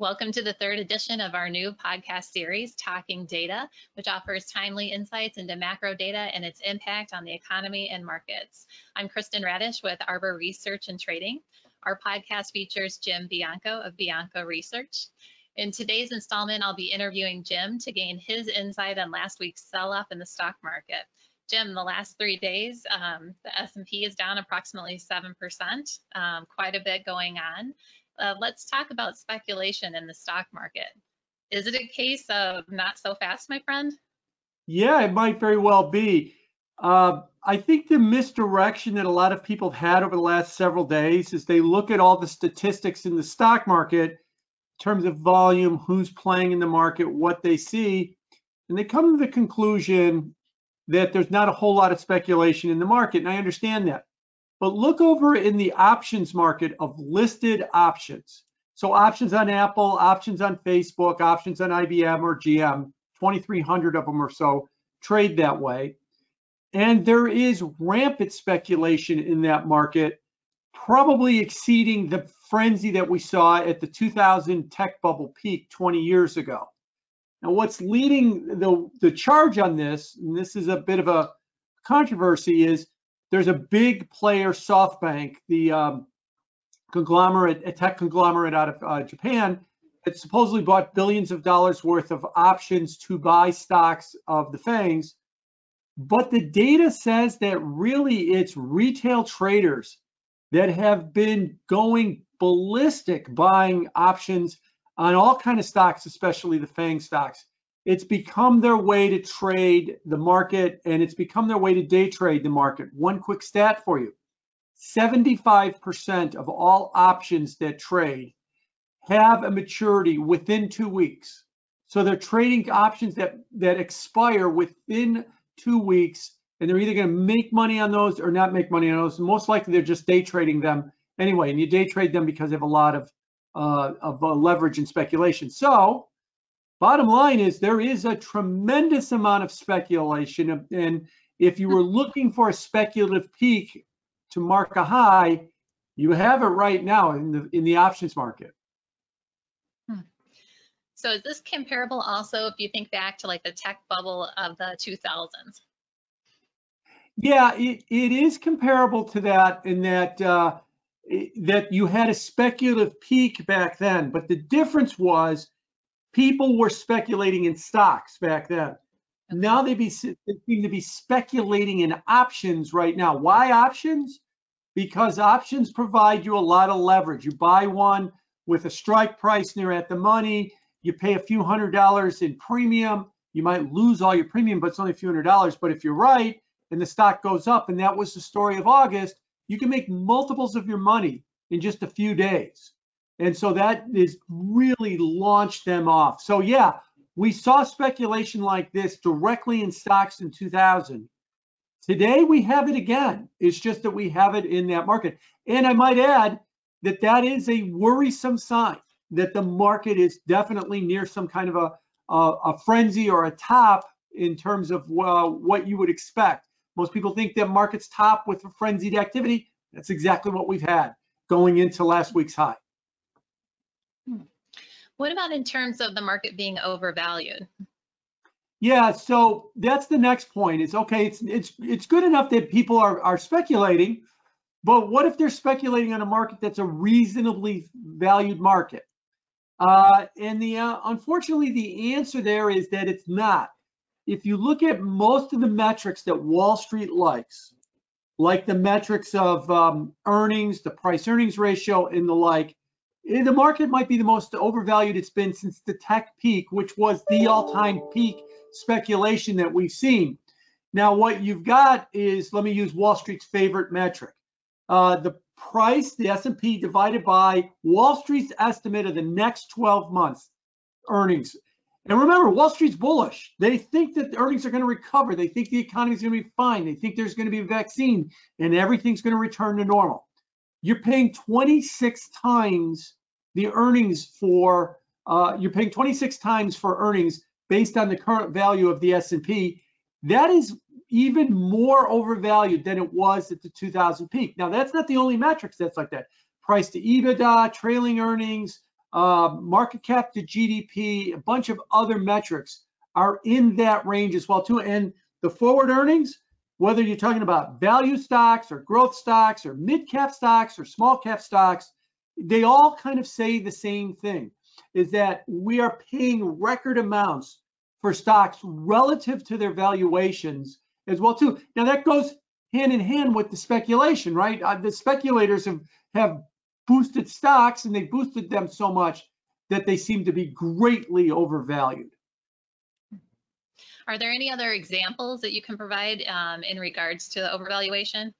Welcome to the third edition of our new podcast series, Talking Data, which offers timely insights into macro data and its impact on the economy and markets. I'm Kristen Radish with Arbor Research and Trading. Our podcast features Jim Bianco of Bianco Research. In today's installment, I'll be interviewing Jim to gain his insight on last week's sell-off in the stock market. Jim, the last three days, um, the S&P is down approximately 7%, um, quite a bit going on uh, let's talk about speculation in the stock market. Is it a case of not so fast, my friend? Yeah, it might very well be. Uh, I think the misdirection that a lot of people have had over the last several days is they look at all the statistics in the stock market in terms of volume, who's playing in the market, what they see, and they come to the conclusion that there's not a whole lot of speculation in the market. And I understand that. But look over in the options market of listed options. So options on Apple, options on Facebook, options on IBM or GM, 2,300 of them or so trade that way. And there is rampant speculation in that market, probably exceeding the frenzy that we saw at the 2000 tech bubble peak 20 years ago. Now, what's leading the, the charge on this, and this is a bit of a controversy, is there's a big player, SoftBank, the um, conglomerate, a tech conglomerate out of uh, Japan, that supposedly bought billions of dollars worth of options to buy stocks of the FANGs. But the data says that really it's retail traders that have been going ballistic buying options on all kind of stocks, especially the FANG stocks it's become their way to trade the market and it's become their way to day trade the market. One quick stat for you 75% of all options that trade have a maturity within two weeks. So they're trading options that, that expire within two weeks, and they're either going to make money on those or not make money on those. Most likely, they're just day trading them anyway, and you day trade them because they have a lot of uh, of uh, leverage and speculation. So Bottom line is there is a tremendous amount of speculation. And if you were looking for a speculative peak to mark a high, you have it right now in the in the options market. Hmm. So is this comparable also if you think back to like the tech bubble of the 2000s? Yeah, it, it is comparable to that in that uh, that you had a speculative peak back then, but the difference was people were speculating in stocks back then. Now they, be, they seem to be speculating in options right now. Why options? Because options provide you a lot of leverage. You buy one with a strike price near at the money. You pay a few hundred dollars in premium. You might lose all your premium, but it's only a few hundred dollars. But if you're right and the stock goes up, and that was the story of August, you can make multiples of your money in just a few days. And so that is really launched them off. So yeah, we saw speculation like this directly in stocks in 2000. Today we have it again. It's just that we have it in that market. And I might add that that is a worrisome sign that the market is definitely near some kind of a, a, a frenzy or a top in terms of uh, what you would expect. Most people think that markets top with a frenzied activity. That's exactly what we've had going into last week's high. What about in terms of the market being overvalued? Yeah, so that's the next point. It's okay, it's it's it's good enough that people are are speculating, but what if they're speculating on a market that's a reasonably valued market? Uh, and the uh, unfortunately, the answer there is that it's not. If you look at most of the metrics that Wall Street likes, like the metrics of um, earnings, the price earnings ratio, and the like, the market might be the most overvalued it's been since the tech peak, which was the all-time peak speculation that we've seen. Now, what you've got is, let me use Wall Street's favorite metric. Uh, the price, the S&P divided by Wall Street's estimate of the next 12 months earnings. And remember, Wall Street's bullish. They think that the earnings are going to recover. They think the economy is going to be fine. They think there's going to be a vaccine and everything's going to return to normal. You're paying 26 times the earnings for uh, you're paying 26 times for earnings based on the current value of the S&P. That is even more overvalued than it was at the 2000 peak. Now that's not the only metrics that's like that. Price to EBITDA, trailing earnings, uh, market cap to GDP, a bunch of other metrics are in that range as well too. And the forward earnings, whether you're talking about value stocks or growth stocks or mid cap stocks or small cap stocks, they all kind of say the same thing is that we are paying record amounts for stocks relative to their valuations as well too. Now that goes hand in hand with the speculation, right? Uh, the speculators have have boosted stocks and they boosted them so much that they seem to be greatly overvalued. Are there any other examples that you can provide um, in regards to the overvaluation?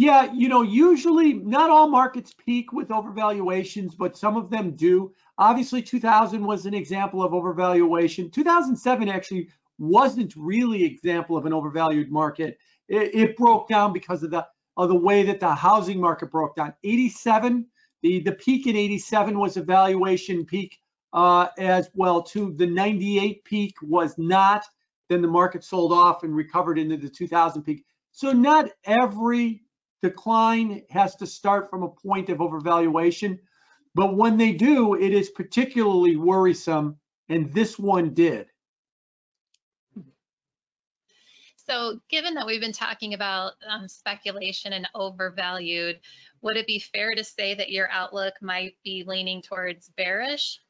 Yeah, you know, usually not all markets peak with overvaluations, but some of them do. Obviously, 2000 was an example of overvaluation. 2007 actually wasn't really example of an overvalued market. It, it, broke down because of the of the way that the housing market broke down. 87, the the peak in 87 was a valuation peak uh, as well too. The 98 peak was not. Then the market sold off and recovered into the 2000 peak. So not every decline has to start from a point of overvaluation, but when they do, it is particularly worrisome, and this one did. So given that we've been talking about um, speculation and overvalued, would it be fair to say that your outlook might be leaning towards bearish?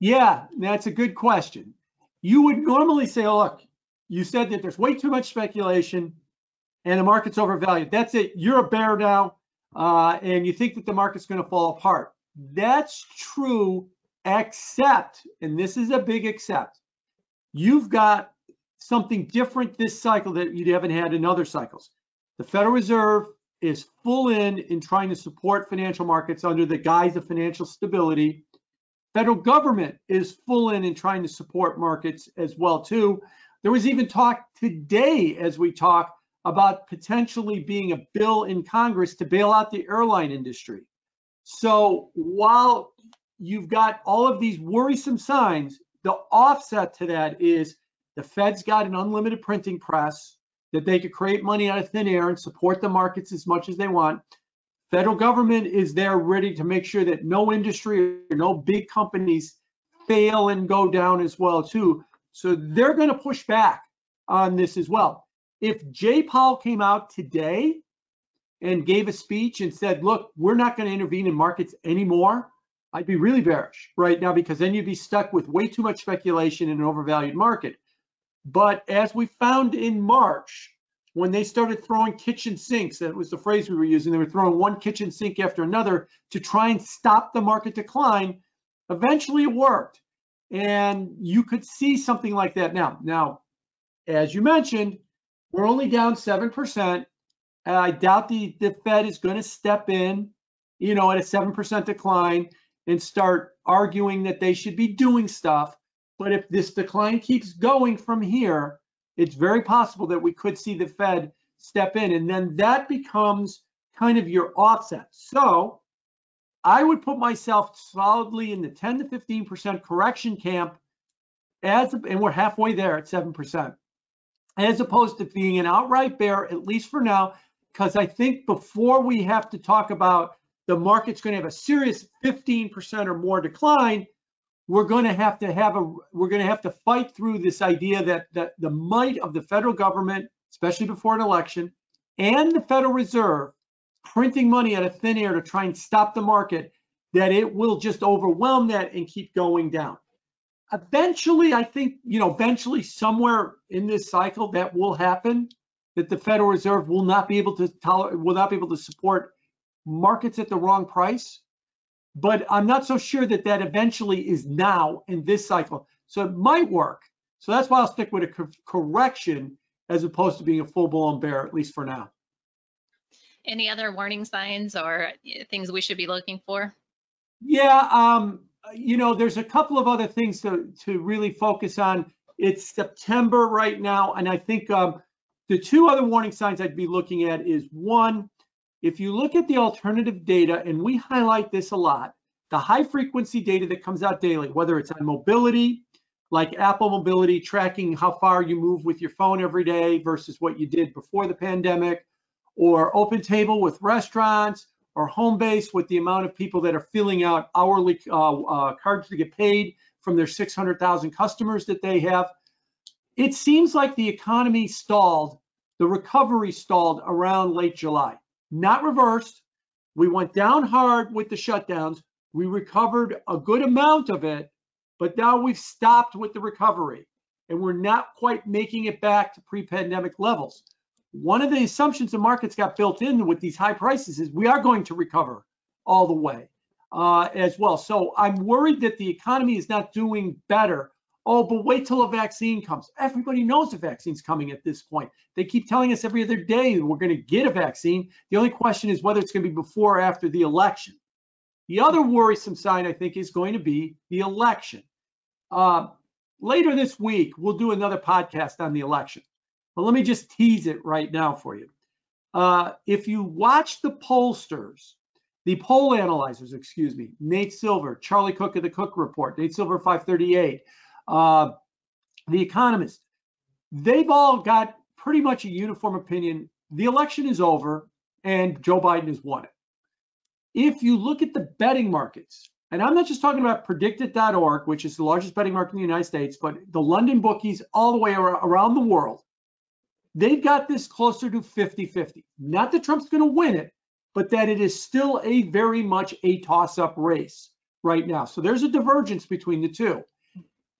Yeah, that's a good question. You would normally say, oh, look, you said that there's way too much speculation and the market's overvalued. That's it. You're a bear now, uh, and you think that the market's going to fall apart. That's true, except, and this is a big except, you've got something different this cycle that you haven't had in other cycles. The Federal Reserve is full in in trying to support financial markets under the guise of financial stability. Federal government is full in in trying to support markets as well too. There was even talk today as we talk about potentially being a bill in Congress to bail out the airline industry. So while you've got all of these worrisome signs, the offset to that is the Fed's got an unlimited printing press that they could create money out of thin air and support the markets as much as they want. Federal government is there ready to make sure that no industry or no big companies fail and go down as well too. So they're going to push back on this as well. If Jay Powell came out today and gave a speech and said, look, we're not going to intervene in markets anymore, I'd be really bearish right now because then you'd be stuck with way too much speculation in an overvalued market. But as we found in March, when they started throwing kitchen sinks, that was the phrase we were using, they were throwing one kitchen sink after another to try and stop the market decline. Eventually it worked. And you could see something like that now. Now, as you mentioned, we're only down 7%. I doubt the, the Fed is going to step in, you know, at a 7% decline and start arguing that they should be doing stuff. But if this decline keeps going from here, it's very possible that we could see the Fed step in, and then that becomes kind of your offset. So I would put myself solidly in the 10 to 15% correction camp, as and we're halfway there at 7%, as opposed to being an outright bear, at least for now, because I think before we have to talk about the market's going to have a serious 15% or more decline, we're going to have to have a we're going to have to fight through this idea that that the might of the federal government, especially before an election, and the Federal Reserve printing money out of thin air to try and stop the market, that it will just overwhelm that and keep going down. Eventually, I think, you know, eventually somewhere in this cycle that will happen, that the Federal Reserve will not be able to tolerate, will not be able to support markets at the wrong price but I'm not so sure that that eventually is now in this cycle. So it might work. So that's why I'll stick with a co correction as opposed to being a full blown bear, at least for now. Any other warning signs or things we should be looking for? Yeah, um, you know, there's a couple of other things to, to really focus on. It's September right now, and I think um, the two other warning signs I'd be looking at is one, if you look at the alternative data, and we highlight this a lot, the high frequency data that comes out daily, whether it's on mobility, like Apple Mobility, tracking how far you move with your phone every day versus what you did before the pandemic, or OpenTable with restaurants, or Homebase with the amount of people that are filling out hourly uh, uh, cards to get paid from their 600,000 customers that they have. It seems like the economy stalled, the recovery stalled around late July. Not reversed. We went down hard with the shutdowns. We recovered a good amount of it, but now we've stopped with the recovery and we're not quite making it back to pre-pandemic levels. One of the assumptions the markets got built in with these high prices is we are going to recover all the way uh, as well. So I'm worried that the economy is not doing better. Oh, but wait till a vaccine comes. Everybody knows the vaccine's coming at this point. They keep telling us every other day we're going to get a vaccine. The only question is whether it's going to be before or after the election. The other worrisome sign, I think, is going to be the election. Uh, later this week, we'll do another podcast on the election. But let me just tease it right now for you. Uh, if you watch the pollsters, the poll analyzers, excuse me, Nate Silver, Charlie Cook of the Cook Report, Nate Silver 538, uh, The Economist, they've all got pretty much a uniform opinion. The election is over and Joe Biden has won it. If you look at the betting markets, and I'm not just talking about predictit.org, which is the largest betting market in the United States, but the London bookies all the way around the world, they've got this closer to 50 50. Not that Trump's going to win it, but that it is still a very much a toss up race right now. So there's a divergence between the two.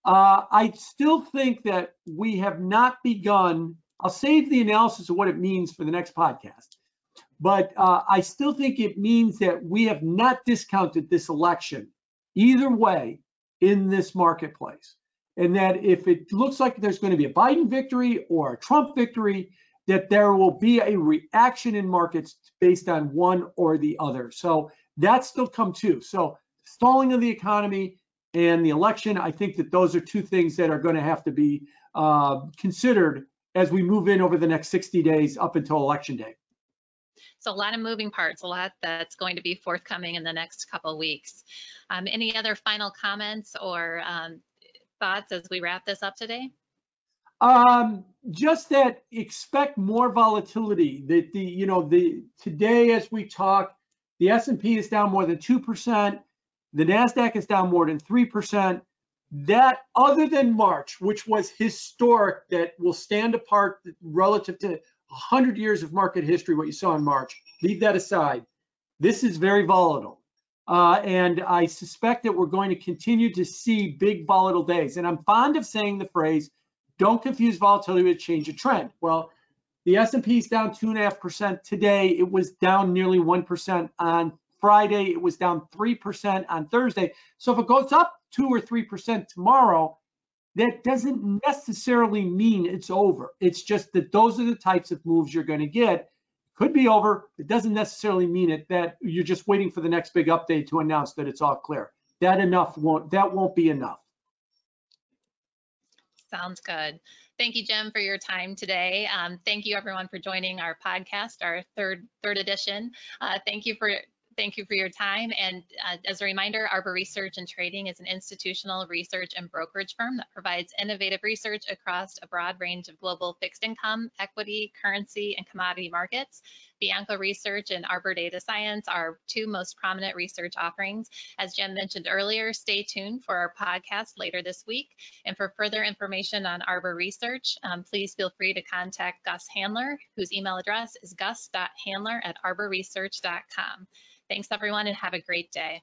Uh, I still think that we have not begun. I'll save the analysis of what it means for the next podcast. But uh, I still think it means that we have not discounted this election either way in this marketplace. And that if it looks like there's going to be a Biden victory or a Trump victory, that there will be a reaction in markets based on one or the other. So that's still come too. So stalling of the economy and the election, I think that those are two things that are going to have to be uh, considered as we move in over the next 60 days up until election day. So a lot of moving parts, a lot that's going to be forthcoming in the next couple weeks. Um, any other final comments or um, thoughts as we wrap this up today? Um, just that expect more volatility. That the you know the today as we talk, the S&P is down more than two percent. The Nasdaq is down more than three percent. That other than March, which was historic, that will stand apart relative to 100 years of market history, what you saw in March. Leave that aside. This is very volatile. Uh, and I suspect that we're going to continue to see big volatile days. And I'm fond of saying the phrase, don't confuse volatility with change of trend. Well, the S&P is down 2.5% today. It was down nearly 1% on Friday. It was down 3% on Thursday. So if it goes up 2 or 3% tomorrow, that doesn't necessarily mean it's over. It's just that those are the types of moves you're going to get. Could be over. It doesn't necessarily mean it that you're just waiting for the next big update to announce that it's all clear. That enough won't that won't be enough. Sounds good. Thank you, Jim, for your time today. Um, thank you, everyone, for joining our podcast, our third third edition. Uh, thank you for Thank you for your time. And uh, as a reminder, Arbor Research and Trading is an institutional research and brokerage firm that provides innovative research across a broad range of global fixed income, equity, currency, and commodity markets. Bianco Research and Arbor Data Science are two most prominent research offerings. As Jim mentioned earlier, stay tuned for our podcast later this week. And for further information on Arbor Research, um, please feel free to contact Gus Handler, whose email address is gus.handler at arborresearch.com. Thanks, everyone, and have a great day.